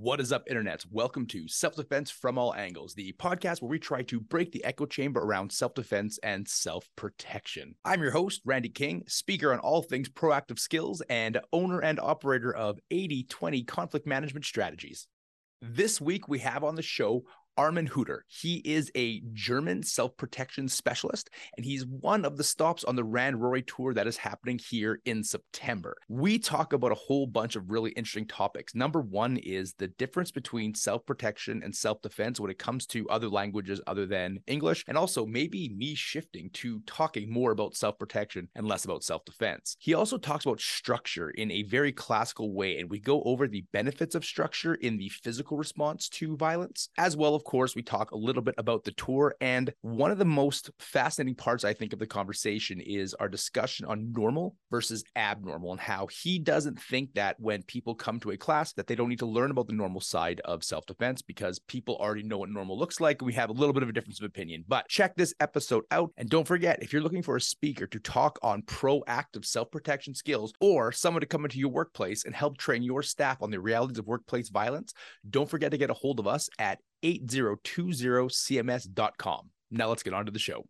What is up, internets? Welcome to Self Defense from All Angles, the podcast where we try to break the echo chamber around self defense and self protection. I'm your host, Randy King, speaker on all things proactive skills and owner and operator of 80 20 conflict management strategies. This week, we have on the show Armin Hutter. He is a German self protection specialist, and he's one of the stops on the RandRory tour that is happening here in September. We talk about a whole bunch of really interesting topics. Number one is the difference between self protection and self defense when it comes to other languages other than English, and also maybe me shifting to talking more about self protection and less about self defense. He also talks about structure in a very classical way, and we go over the benefits of structure in the physical response to violence, as well, of of course, we talk a little bit about the tour. And one of the most fascinating parts, I think, of the conversation is our discussion on normal versus abnormal and how he doesn't think that when people come to a class that they don't need to learn about the normal side of self-defense because people already know what normal looks like. We have a little bit of a difference of opinion. But check this episode out. And don't forget, if you're looking for a speaker to talk on proactive self-protection skills or someone to come into your workplace and help train your staff on the realities of workplace violence, don't forget to get a hold of us at 8020cms.com. Now let's get on to the show.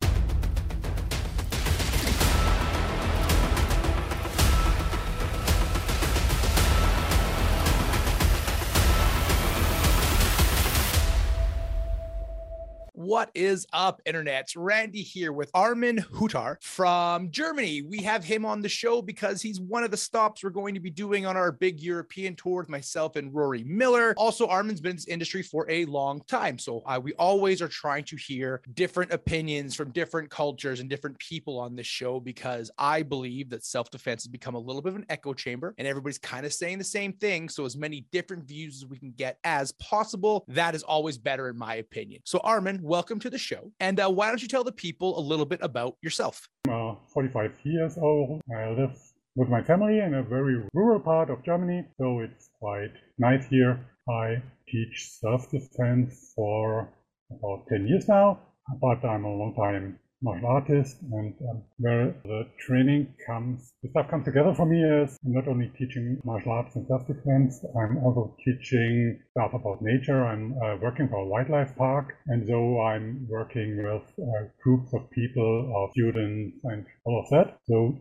What is up, internets? Randy here with Armin Hutter from Germany. We have him on the show because he's one of the stops we're going to be doing on our big European tour with myself and Rory Miller. Also, Armin's been in this industry for a long time. So uh, we always are trying to hear different opinions from different cultures and different people on this show because I believe that self defense has become a little bit of an echo chamber and everybody's kind of saying the same thing. So, as many different views as we can get as possible, that is always better, in my opinion. So, Armin, welcome to the show. And uh, why don't you tell the people a little bit about yourself? I'm uh, 45 years old. I live with my family in a very rural part of Germany, so it's quite nice here. I teach self defense for about 10 years now, but I'm a long time martial artist and um, where the training comes, the stuff comes together for me is I'm not only teaching martial arts and self-defense, I'm also teaching stuff about nature. I'm uh, working for a wildlife park and so I'm working with uh, groups of people, of students and all of that. So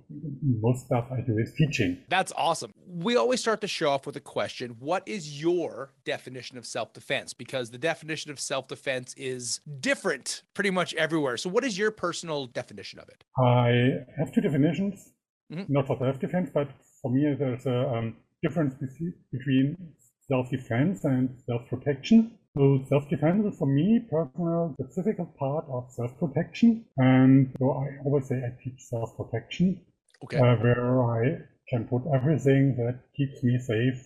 most stuff I do is teaching. That's awesome. We always start to show off with a question. What is your definition of self-defense? Because the definition of self-defense is different pretty much everywhere. So what is your personal personal definition of it? I have two definitions, mm-hmm. not for self-defense, but for me there's a um, difference between self-defense and self-protection. So self-defense is for me personal, the physical part of self-protection, and so I always say I teach self-protection, okay. uh, where I can put everything that keeps me safe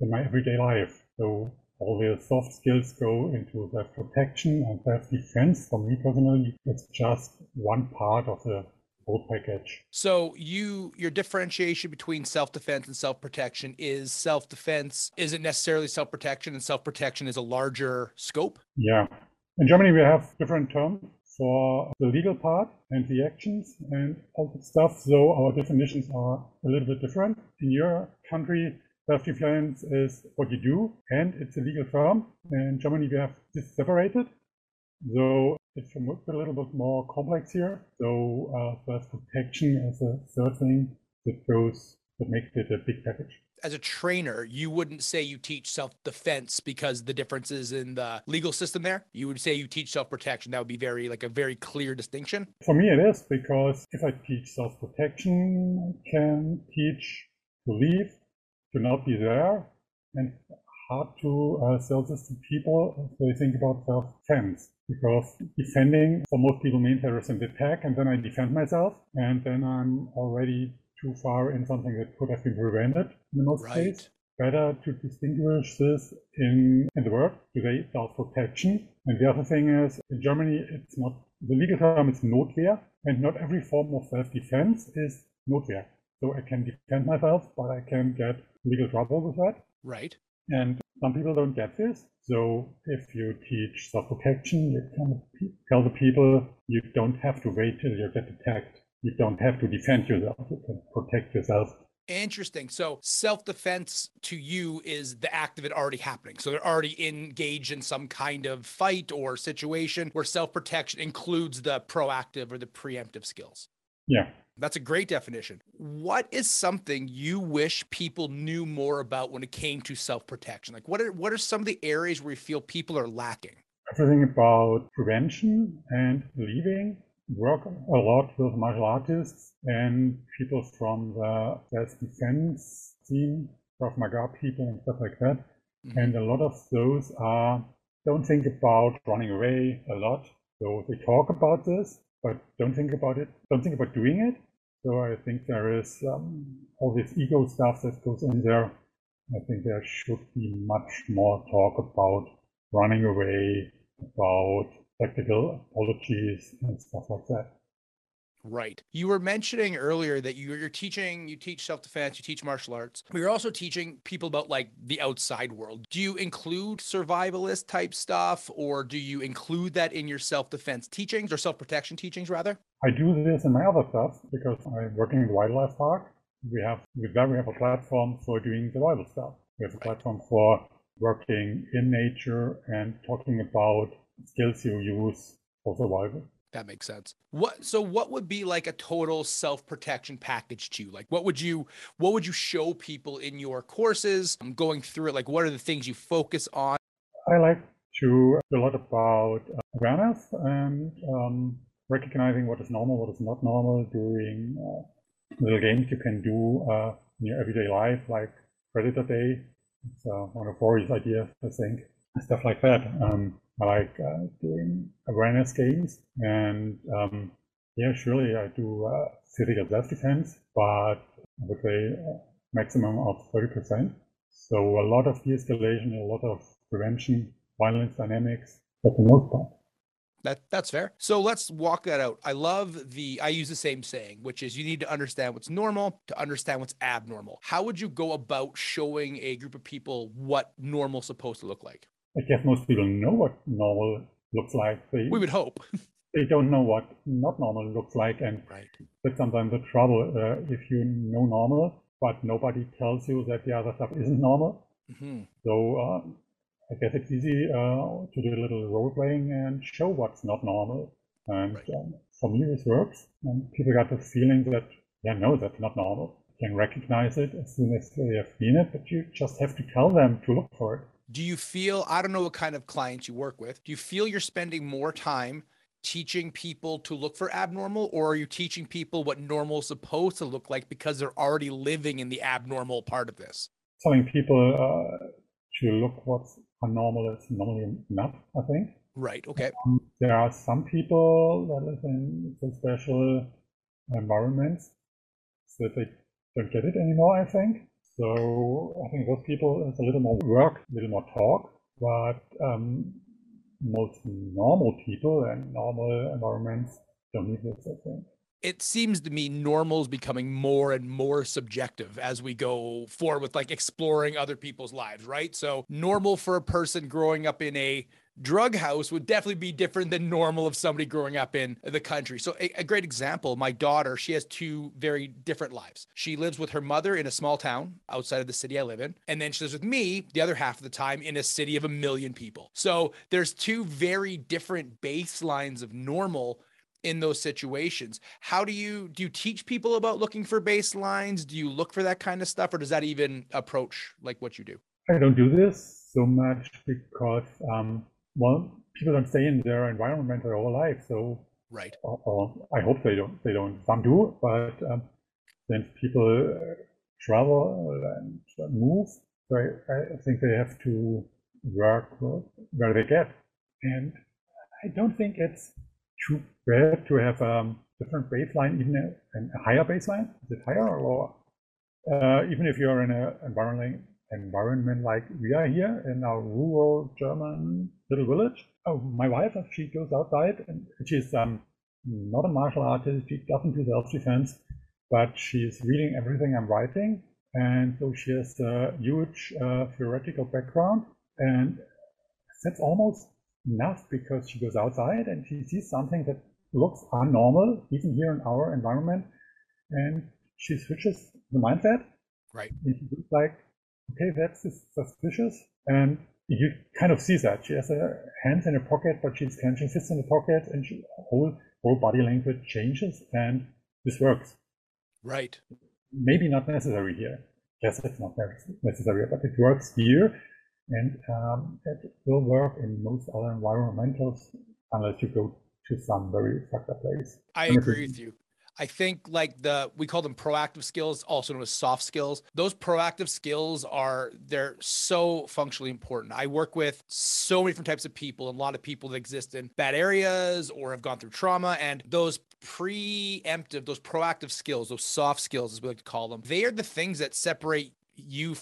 in my everyday life. So all the soft skills go into self-protection and self-defense. For me personally, it's just one part of the whole package. So you your differentiation between self-defense and self-protection is self-defense isn't necessarily self-protection and self-protection is a larger scope? Yeah. In Germany we have different terms for the legal part and the actions and all that stuff. So our definitions are a little bit different. In your country, Self-defense is what you do, and it's a legal term. In Germany, we have this separated. So it's a little bit more complex here. So uh, self-protection is a third thing that goes that makes it a big package. As a trainer, you wouldn't say you teach self-defense because the differences in the legal system there. You would say you teach self-protection. That would be very like a very clear distinction. For me, it is because if I teach self-protection, I can teach leave to not be there and hard to uh, sell this to people if they think about self-defense because defending for most people means there is an attack and then I defend myself and then I'm already too far in something that could have been prevented in most right. cases. Better to distinguish this in, in the word today self-protection. And the other thing is in Germany it's not the legal term is Notwehr and not every form of self-defense is Notwehr. So I can defend myself, but I can get legal trouble with that. Right. And some people don't get this. So if you teach self-protection, you can tell the people you don't have to wait till you get attacked. You don't have to defend yourself. You can protect yourself Interesting. So self defense to you is the act of it already happening. So they're already engaged in some kind of fight or situation where self protection includes the proactive or the preemptive skills. Yeah. That's a great definition. What is something you wish people knew more about when it came to self protection? Like, what are what are some of the areas where you feel people are lacking? Everything about prevention and leaving. Work a lot with martial artists and people from the self defense team, Krav Maga people and stuff like that. Mm-hmm. And a lot of those are don't think about running away a lot. So they talk about this, but don't think about it. Don't think about doing it. So I think there is um, all this ego stuff that goes in there. I think there should be much more talk about running away, about technical apologies and stuff like that. Right. You were mentioning earlier that you, are teaching, you teach self defense, you teach martial arts. But you're also teaching people about like the outside world. Do you include survivalist type stuff or do you include that in your self defense teachings or self protection teachings rather? I do this in my other stuff because I'm working in the wildlife park. We have, with that, we have a platform for doing survival stuff. We have a platform for working in nature and talking about skills you use for survival. That makes sense. What so what would be like a total self-protection package to you? Like what would you what would you show people in your courses I'm going through it? Like what are the things you focus on? I like to a lot about uh, awareness and um, recognizing what is normal, what is not normal, doing uh, little games you can do uh, in your everyday life, like Predator Day. It's uh, one of Rory's ideas, I think, stuff like that. Um, I like uh, doing awareness games, and um, yeah, surely I do uh, physical self-defense, but I would say maximum of 30%. So a lot of de-escalation, a lot of prevention, violence dynamics, for the most part. That that's fair. So let's walk that out. I love the I use the same saying, which is you need to understand what's normal to understand what's abnormal. How would you go about showing a group of people what normal supposed to look like? I guess most people know what normal looks like. They, we would hope. they don't know what not normal looks like, and right. that's sometimes the trouble. Uh, if you know normal, but nobody tells you that the other stuff isn't normal. Mm-hmm. So uh, I guess it's easy uh, to do a little role playing and show what's not normal. And right. um, for me, this works. And people got the feeling that, yeah, no, that's not normal. You can recognize it as soon as they have seen it, but you just have to tell them to look for it do you feel i don't know what kind of clients you work with do you feel you're spending more time teaching people to look for abnormal or are you teaching people what normal is supposed to look like because they're already living in the abnormal part of this telling people uh, to look what's abnormal is normally enough i think. Right okay. Um, there are some people that live in some special environments so they don't get it anymore i think. So I think those people, it's a little more work, a little more talk, but um, most normal people and normal environments don't need this, I think it seems to me normal is becoming more and more subjective as we go forward with like exploring other people's lives, right? So normal for a person growing up in a drug house would definitely be different than normal of somebody growing up in the country. So a, a, great example, my daughter, she has two very different lives. She lives with her mother in a small town outside of the city I live in, and then she lives with me the other half of the time in a city of a million people. So there's two very different baselines of normal in those situations. How do you do you teach people about looking for baselines? Do you look for that kind of stuff or does that even approach like what you do? I don't do this so much because um well, people don't stay in their environment their whole life. So, right. Or, or I hope they don't. They don't. Some do, but um, then people uh, travel and move. So I, I, think they have to work where they get, and I don't think it's too bad to have a um, different baseline, even a, a higher baseline. Is it higher or uh, even if you're in an environment environment like we are here in our rural German little village. Oh, my wife, she goes outside and she's um, not a martial artist. She doesn't do self-defense, but she's reading everything I'm writing. And so she has a huge uh, theoretical background. And that's almost enough because she goes outside and she sees something that looks unnormal, even here in our environment. And she switches the mindset Right. It's like, okay, that's suspicious. And you kind of see that. She has her hands in her pocket, but she's clenching fists in the pocket, and she, whole whole body language changes, and this works. Right. Maybe not necessary here. Yes, it's not necessary, but it works here, and um, it will work in most other environmentals unless you go to some very fucked up place. I agree with you. I think like the we call them proactive skills, also known as soft skills. Those proactive skills are they're so functionally important. I work with so many different types of people, and a lot of people that exist in bad areas or have gone through trauma, and those preemptive, those proactive skills, those soft skills, as we like to call them, they are the things that separate you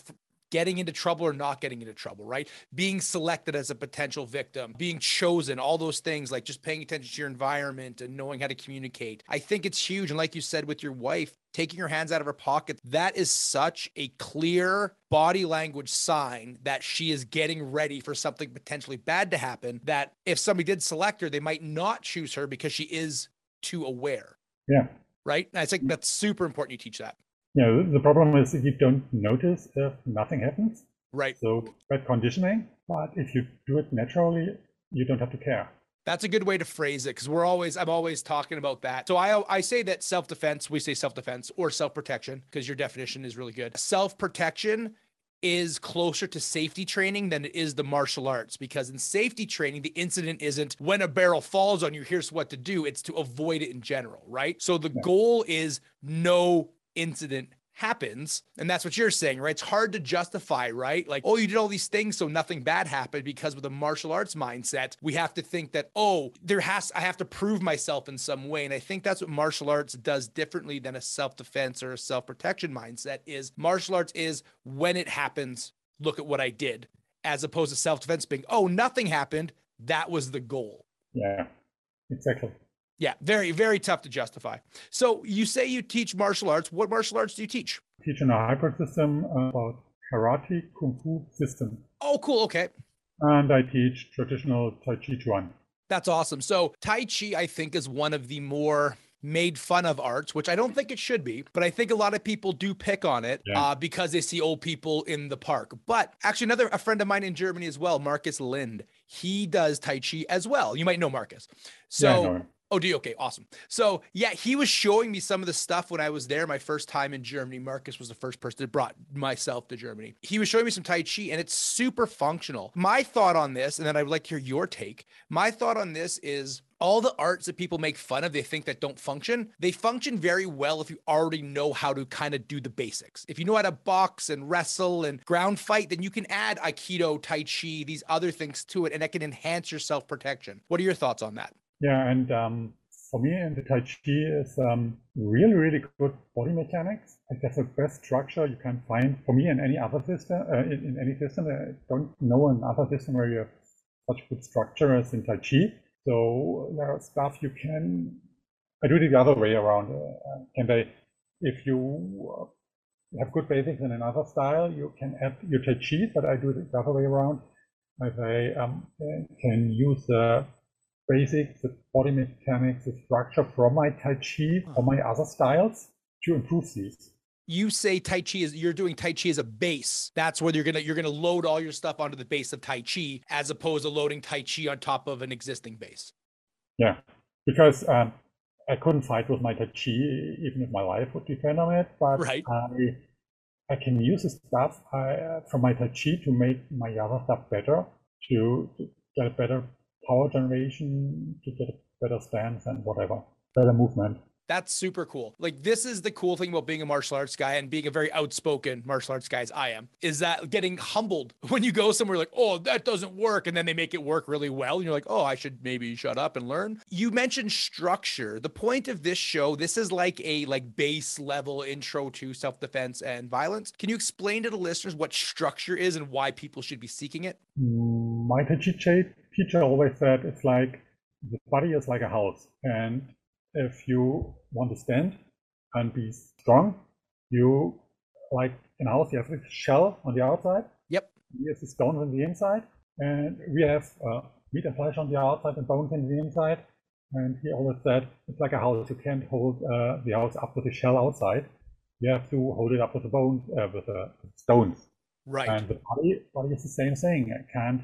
getting into trouble or not getting into trouble, right? Being selected as a potential victim, being chosen, all those things, like just paying attention to your environment and knowing how to communicate. I think it's huge. And like you said with your wife, taking her hands out of her pocket, that is such a clear body language sign that she is getting ready for something potentially bad to happen. That if somebody did select her, they might not choose her because she is too aware. Yeah. Right. And I think that's super important you teach that. Yeah, the problem is if you don't notice if nothing happens. Right. So bad conditioning. But if you do it naturally, you don't have to care. That's a good way to phrase it because we're always I'm always talking about that. So I I say that self-defense, we say self-defense or self-protection because your definition is really good. Self-protection is closer to safety training than it is the martial arts because in safety training the incident isn't when a barrel falls on you here's what to do it's to avoid it in general right so the goal is no incident happens and that's what you're saying right? It's hard to justify right? Like oh you did all these things so nothing bad happened because with a martial arts mindset we have to think that oh there has i have to prove myself in some way. And i think that's what martial arts does differently than a self-defense or a self-protection mindset is martial arts is when it happens look at what i did as opposed to self-defense being oh nothing happened. That was the goal. Yeah. Exactly yeah, very, very tough to justify. So you say you teach martial arts. What martial arts do you teach? Teach in a hybrid system about karate kung fu system. Oh, cool. Okay. And I teach traditional Tai Chi Chuan. That's awesome. So Tai Chi, I think, is one of the more made fun of arts, which I don't think it should be, but I think a lot of people do pick on it yeah. uh, because they see old people in the park. But actually, another a friend of mine in Germany as well, Marcus Lind, he does Tai Chi as well. You might know Marcus. So. Yeah, Oh, do you? Okay, awesome. So yeah, he was showing me some of the stuff when I was there my first time in Germany. Marcus was the first person that brought myself to Germany. He was showing me some Tai Chi and it's super functional. My thought on this, and then I would like to hear your take. My thought on this is all the arts that people make fun of, they think that don't function, they function very well if you already know how to kind of do the basics. If you know how to box and wrestle and ground fight, then you can add Aikido, Tai Chi, these other things to it, and that can enhance your self protection. What are your thoughts on that? Yeah, and um, for me, in the Tai Chi is um, really, really good body mechanics. I guess the best structure you can find for me in any other system. Uh, in, in, any system, I don't know another system where you have such good structure as in Tai Chi. So there are stuff you can. I do it the other way around. Uh, can they, if you have good basics in another style, you can add your Tai Chi, but I do it the other way around. If I um, can use the basics, the body mechanics, the structure from my Tai Chi or my other styles to improve these. You say Tai Chi is you're doing Tai Chi as a base. That's where you're gonna you're gonna load all your stuff onto the base of Tai Chi as opposed to loading Tai Chi on top of an existing base. Yeah, because um, I couldn't fight with my Tai Chi even if my life would depend on it. But right. I I can use the stuff I, uh, from my Tai Chi to make my other stuff better, to, to get a better power generation to get a better stance and whatever, better movement. That's super cool. Like this is the cool thing about being a martial arts guy and being a very outspoken martial arts guy as I am, is that getting humbled when you go somewhere like, oh, that doesn't work. And then they make it work really well. And you're like, oh, I should maybe shut up and learn. You mentioned structure. The point of this show, this is like a like base level intro to self-defense and violence. Can you explain to the listeners what structure is and why people should be seeking it? Mm, My teacher always said it's like the body is like a house. And if you want to stand and be strong, you like in a house, you have a shell on the outside. Yep. You have the stones on the inside. And we have uh, meat and flesh on the outside and bones on the inside. And he always said it's like a house. You can't hold uh, the house up with the shell outside. you have to hold it up with the bones, uh, with the stones. Right. And the body, body is the same thing. It can't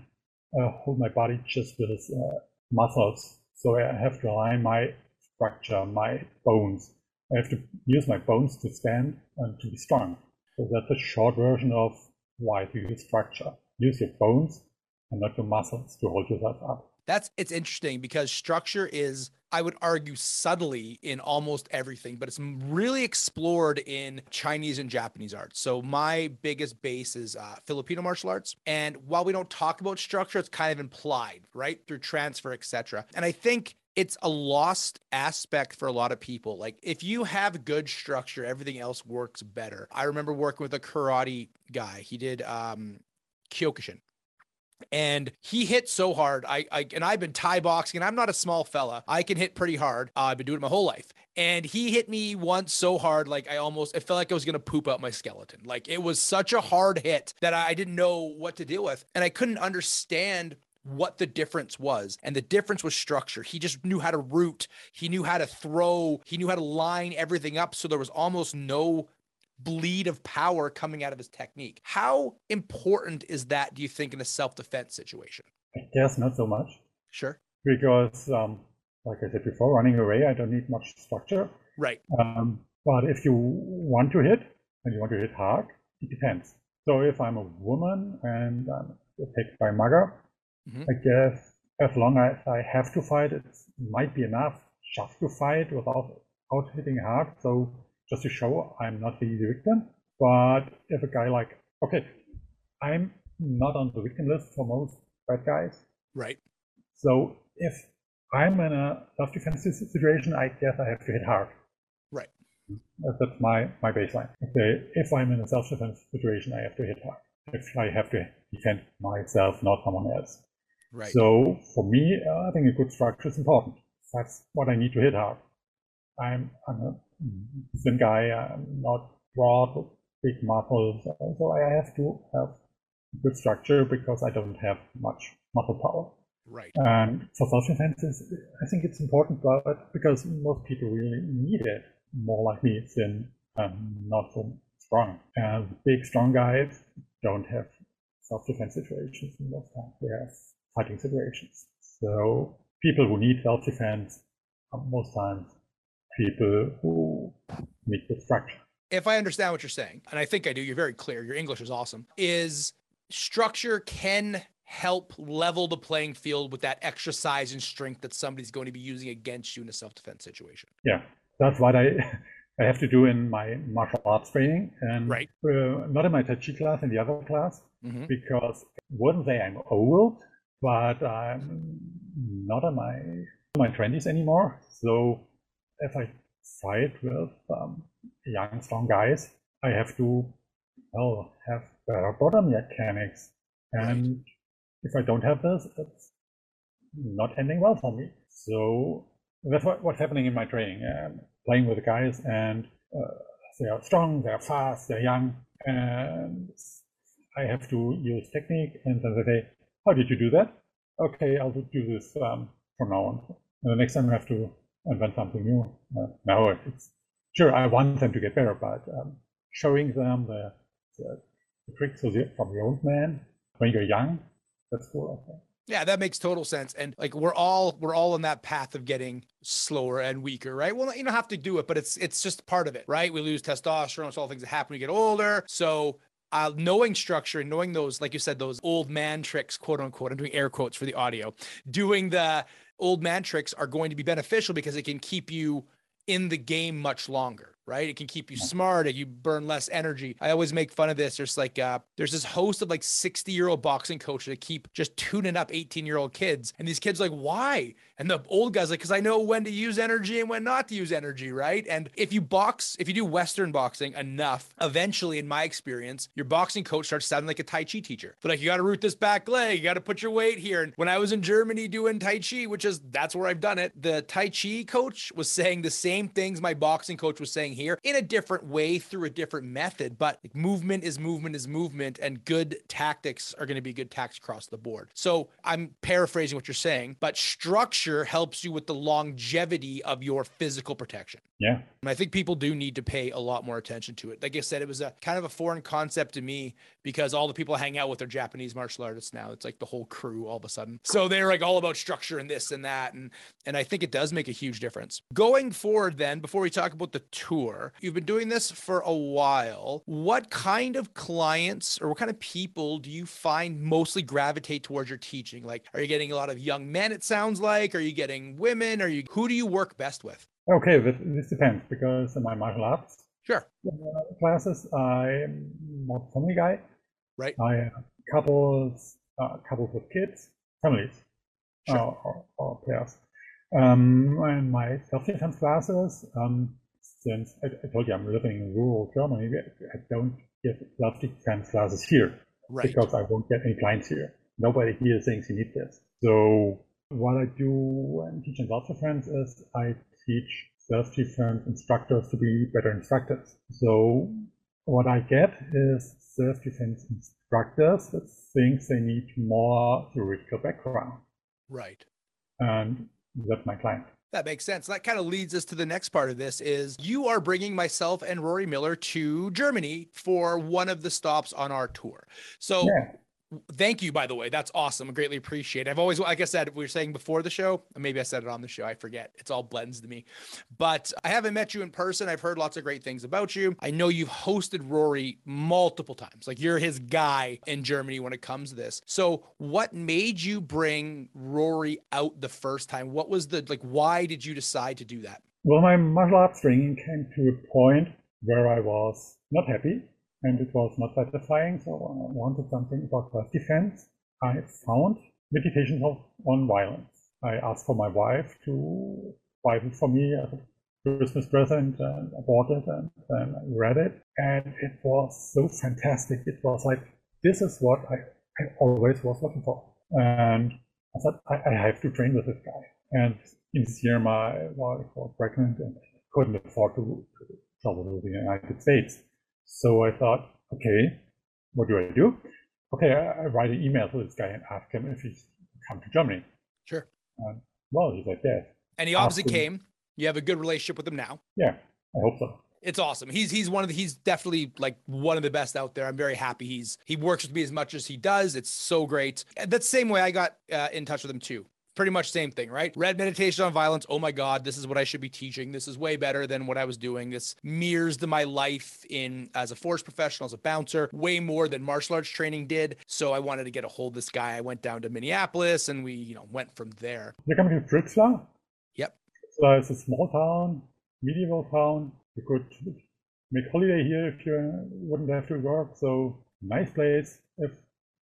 uh, hold my body just with uh, muscles. So I have to align my structure, my bones. I have to use my bones to stand and to be strong. So that's a short version of why to use structure. Use your bones and not your muscles to hold yourself up. That's it's interesting because structure is, I would argue, subtly in almost everything, but it's really explored in Chinese and Japanese art. So my biggest base is uh, Filipino martial arts, and while we don't talk about structure, it's kind of implied, right, through transfer, etc. And I think it's a lost aspect for a lot of people. Like if you have good structure, everything else works better. I remember working with a karate guy. He did um Kyokushin and he hit so hard. I, I and I've been Thai boxing, and I'm not a small fella. I can hit pretty hard. Uh, I've been doing it my whole life. And he hit me once so hard, like I almost, it felt like I was gonna poop out my skeleton. Like it was such a hard hit that I didn't know what to deal with, and I couldn't understand what the difference was. And the difference was structure. He just knew how to root. He knew how to throw. He knew how to line everything up. So there was almost no bleed of power coming out of his technique. How important is that, do you think, in a self defense situation? I guess not so much. Sure. Because, um, like I said before, running away, I don't need much structure. Right. Um, but if you want to hit and you want to hit hard, it depends. So if I'm a woman and I'm attacked by mugger, mm-hmm. I guess as long as I have to fight, it might be enough just to fight without, without hitting hard. So just to show I'm not the victim. But if a guy like, okay, I'm not on the victim list for most bad guys. Right. So if I'm in a self-defense situation, I guess I have to hit hard. Right. That's my, my baseline. Okay, if I'm in a self-defense situation, I have to hit hard. If I have to defend myself, not someone else. Right. So for me, uh, I think a good structure is important. That's what I need to hit hard. I'm, I'm a thin guy, I'm not broad, big muscles, uh, so I have to have good structure because I don't have much muscle power. Right. And for self-defense, I think it's important, but because most people really need it, more like me, thin, um, not so strong. And big, strong guys don't have self-defense situations most times. They have fighting situations. So people who need self-defense uh, most times people who meet the structure. If I understand what you're saying, and I think I do, you're very clear, your English is awesome, is structure can help level the playing field with that extra size and strength that somebody's going to be using against you in a self-defense situation. Yeah, that's what I I have to do in my martial arts training, and right. uh, not in my Tai Chi class, in the other class, mm-hmm. because wouldn't say I'm old, but I'm not in my my twenties anymore. So if I fight with um, young, strong guys, I have to well have better bottom mechanics, and right. if I don't have this, it's not ending well for me. So that's what, what's happening in my training. Playing with the guys, and uh, they are strong, they are fast, they're young, and I have to use technique. And then they say, "How did you do that?" Okay, I'll do this um, from now on. And the next time I have to invent something new. Uh, no, it's sure I want them to get better, but um, showing them the, the, the tricks from the old man when you're young, that's cool. I think. Yeah, that makes total sense. And like we're all we're all on that path of getting slower and weaker, right? Well, you don't have to do it, but it's it's just part of it, right? We lose testosterone, it's all things that happen when we get older. So uh, knowing structure and knowing those, like you said, those old man tricks, quote unquote. I'm doing air quotes for the audio. Doing the old man tricks are going to be beneficial because it can keep you in the game much longer right? It can keep you smart. You burn less energy. I always make fun of this. There's like uh, there's this host of like 60 year old boxing coaches that keep just tuning up 18 year old kids, and these kids like why? And the old guys like because I know when to use energy and when not to use energy, right? And if you box, if you do Western boxing enough, eventually, in my experience, your boxing coach starts sounding like a Tai Chi teacher. But like you got to root this back leg, you got to put your weight here. And when I was in Germany doing Tai Chi, which is that's where I've done it, the Tai Chi coach was saying the same things my boxing coach was saying here in a different way through a different method. But movement is movement is movement, and good tactics are going to be good tactics across the board. So I'm paraphrasing what you're saying, but structure helps you with the longevity of your physical protection. Yeah. And I think people do need to pay a lot more attention to it. Like I said, it was a kind of a foreign concept to me because all the people I hang out with are Japanese martial artists now. It's like the whole crew all of a sudden. So they're like all about structure and this and that. And and I think it does make a huge difference. Going forward, then, before we talk about the tour, you've been doing this for a while. What kind of clients or what kind of people do you find mostly gravitate towards your teaching? Like, are you getting a lot of young men, it sounds like? Are you getting women? Are you who do you work best with? Okay, this, this depends because in my martial arts Sure. uh, classes, I'm more family guy. Right. I have couples, uh, couples with kids, families, Sure. uh, or, or pairs. Um, and my self-defense classes, um, since I, I told you I'm living in rural Germany, I don't give self-defense classes here Right. because I won't get any clients here. Nobody here thinks you need this. So what I do when teaching self-defense is I teach self-defense instructors to be better instructors. So what I get is self-defense instructors that think they need more theoretical background, Right. and that's my client. That makes sense. That kind of leads us to the next part of this is you are bringing myself and Rory Miller to Germany for one of the stops on our tour. So Yeah. Thank you, by the way. That's awesome. I greatly appreciate it. I've always, like I said, we were saying before the show, maybe I said it on the show. I forget. It's all blends to me. But I haven't met you in person. I've heard lots of great things about you. I know you've hosted Rory multiple times. Like you're his guy in Germany when it comes to this. So what made you bring Rory out the first time? What was the like why did you decide to do that? Well, my martial arts training came to a point where I was not happy and it was not satisfying. So I wanted something about self-defense. I found meditations of, on violence. I asked for my wife to buy it for me as a Christmas present and I bought it and I read it and it was so fantastic. It was like, this is what I, I always was looking for. And I said, I, I have to train with this guy. And in this year, my wife was pregnant and couldn't afford to, to travel to the United States. So I thought, okay, what do I do? Okay, I, I write an email to this guy and ask him if he's come to Germany. Sure. Well, he's like, yes. And he obviously came. You have a good relationship with him now. Yeah, I hope so. It's awesome. He's he's one of the he's definitely like one of the best out there. I'm very happy he's he works with me as much as he does. It's so great. That same way I got uh, in touch with him too. Pretty much same thing, right? Read meditation on violence. Oh my god, this is what I should be teaching. This is way better than what I was doing. This mirrors the, my life in as a force professional, as a bouncer, way more than martial arts training did. So I wanted to get a hold of this guy. I went down to Minneapolis and we, you know, went from there. You're coming to Fritzlar? Yep. Fritzlar is a small town, medieval town. You could make holiday here if you wouldn't have to work. So nice place. If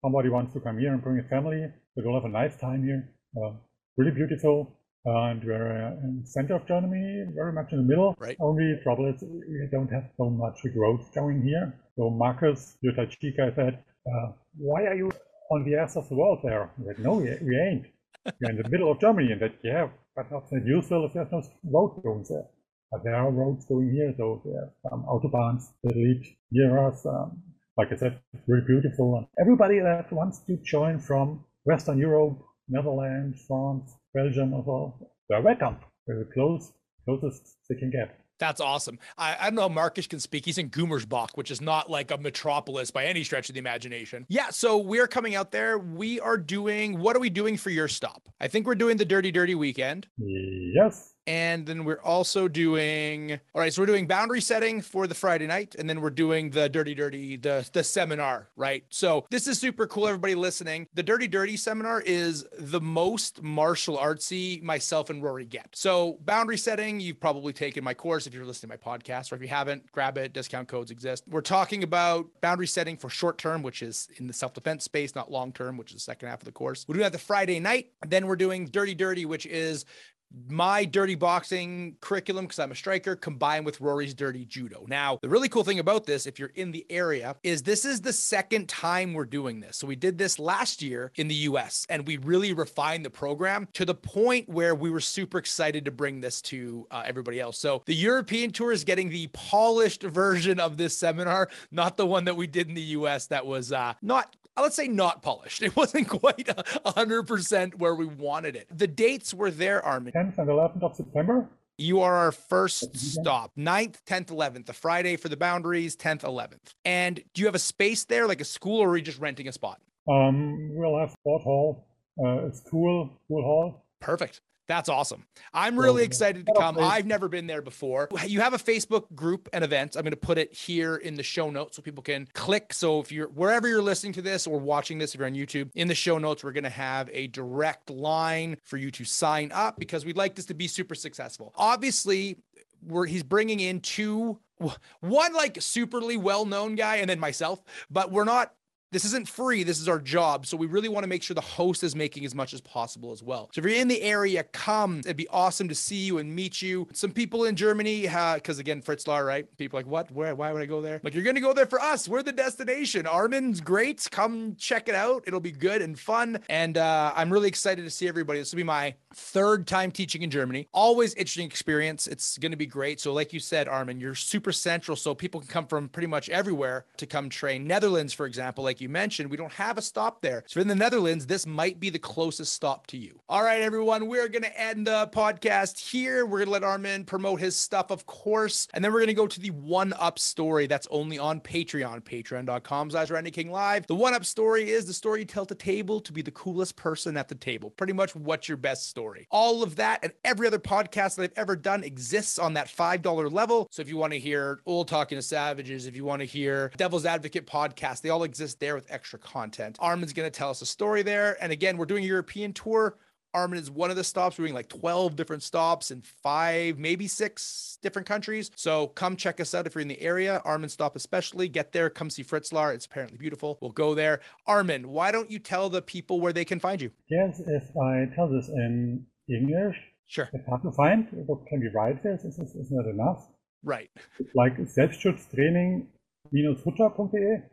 somebody wants to come here and bring a family, they will have a nice time here. Uh, really beautiful. and we're uh, in the center of Germany, very much in the middle. Right. Only trouble is we don't have so much growth going here. So Marcus, your Tai Chi guy said, uh, why are you on the ass of the world there? I said, no, we, we ain't. We're in the middle of Germany. And that, yeah, but not that useful if there's no road going there. But there are roads going here, so there are some autobahns that lead near us. Um, like I said, it's very beautiful. And everybody that wants to join from Western Europe, Netherlands, France, Belgium, as well, they're welcome. We're the close, closest they can get. That's awesome. I, I don't know how Marcus can speak. He's in Gummersbach, which is not like a metropolis by any stretch of the imagination. Yeah, so we're coming out there. We are doing what are we doing for your stop? I think we're doing the Dirty Dirty weekend. Yes. And then we're also doing all right, so we're doing boundary setting for the Friday night, and then we're doing the dirty dirty, the the seminar, right? So this is super cool, everybody listening. The Dirty Dirty seminar is the most martial artsy myself and Rory get. So boundary setting, you've probably taken my course if you're listening to my podcast, or if you haven't, grab it. Discount codes exist. We're talking about boundary setting for short term, which is in the self-defense space, not long term, which is the second half of the course. We're doing that the Friday night. Then we're doing dirty dirty, which is my dirty boxing curriculum because I'm a striker combined with Rory's dirty judo. Now, the really cool thing about this, if you're in the area, is this is the second time we're doing this. So we did this last year in the US and we really refined the program to the point where we were super excited to bring this to uh, everybody else. So the European tour is getting the polished version of this seminar, not the one that we did in the US that was uh, not let's say not polished. It wasn't quite a hundred percent where we wanted it. The dates were there, Armin. 10th and 11th of September. You are our first stop, 9th, 10th, 11th, the Friday for the boundaries, 10th, 11th. And do you have a space there, like a school, or are you just renting a spot? Um, we'll have sport hall, uh, school, school hall. Perfect. That's awesome. I'm really excited to come. I've never been there before. You have a Facebook group and events. I'm going to put it here in the show notes so people can click. So if you're wherever you're listening to this or watching this, if you're on YouTube, in the show notes, we're going to have a direct line for you to sign up because we'd like this to be super successful. Obviously, we're he's bringing in two one like superly well-known guy and then myself, but we're not this isn't free. This is our job. So we really want to make sure the host is making as much as possible as well. So if you're in the area, come. It'd be awesome to see you and meet you. Some people in Germany, because uh, again, Fritzlar, right? People like, what? Where? Why would I go there? Like, you're going to go there for us. We're the destination. Armin's great. Come check it out. It'll be good and fun. And uh, I'm really excited to see everybody. This will be my third time teaching in Germany. Always interesting experience. It's going to be great. So, like you said, Armin, you're super central. So people can come from pretty much everywhere to come train. Netherlands, for example, like mentioned, we don't have a stop there. So in the Netherlands, this might be the closest stop to you. All right, everyone, we're going to end the podcast here. We're going to let Armin promote his stuff, of course. And then we're going to go to the one up story that's only on Patreon, patreon.com slash Randy King Live. The one up story is the story you tell to table to be the coolest person at the table. Pretty much what's your best story. All of that and every other podcast that I've ever done exists on that $5 level. So if you want to hear Old Talking to Savages, if you want to hear Devil's Advocate podcast, they all exist there with extra content. Armin's going to tell us a story there. And again, we're doing a European tour. Armin is one of the stops. We're doing like 12 different stops in five, maybe six different countries. So come check us out if you're in the area. Armin stop especially. Get there, come see Fritzlar. It's apparently beautiful. We'll go there. Armin, why don't you tell the people where they can find you? Yes, if I tell this in English, sure. It's hard to find. What can we write this? Is, is, is not enough. Right. Like Selbstschutztraining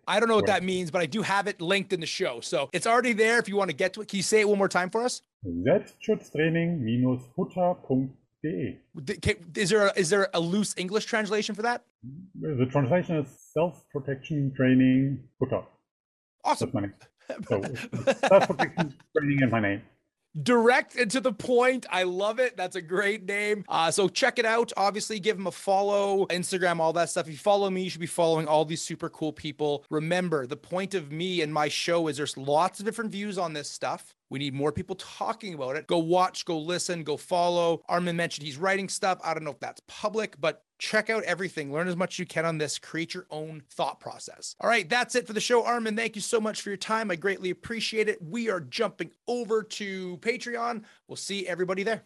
I don't know what that means, but I do have it linked in the show. So it's already there if you want to get to it. Can you say it one more time for us? Selbstschutztraining-hutter.de. Is there a, is there a loose English translation for that? The translation is self-protection training Hutter. Awesome. That's my name. So self-protection training and my name direct and to the point. I love it. That's a great name. Uh, so check it out. Obviously, give him a follow, Instagram, all that stuff. If you follow me, you should be following all these super cool people. Remember, the point of me and my show is there's lots of different views on this stuff. We need more people talking about it. Go watch, go listen, go follow. Armin mentioned he's writing stuff. I don't know if that's public, but check out everything. Learn as much as you can on this. Create your own thought process. All right, that's it for the show. Armin, thank you so much for your time. I greatly appreciate it. We are jumping over to Patreon. We'll see everybody there.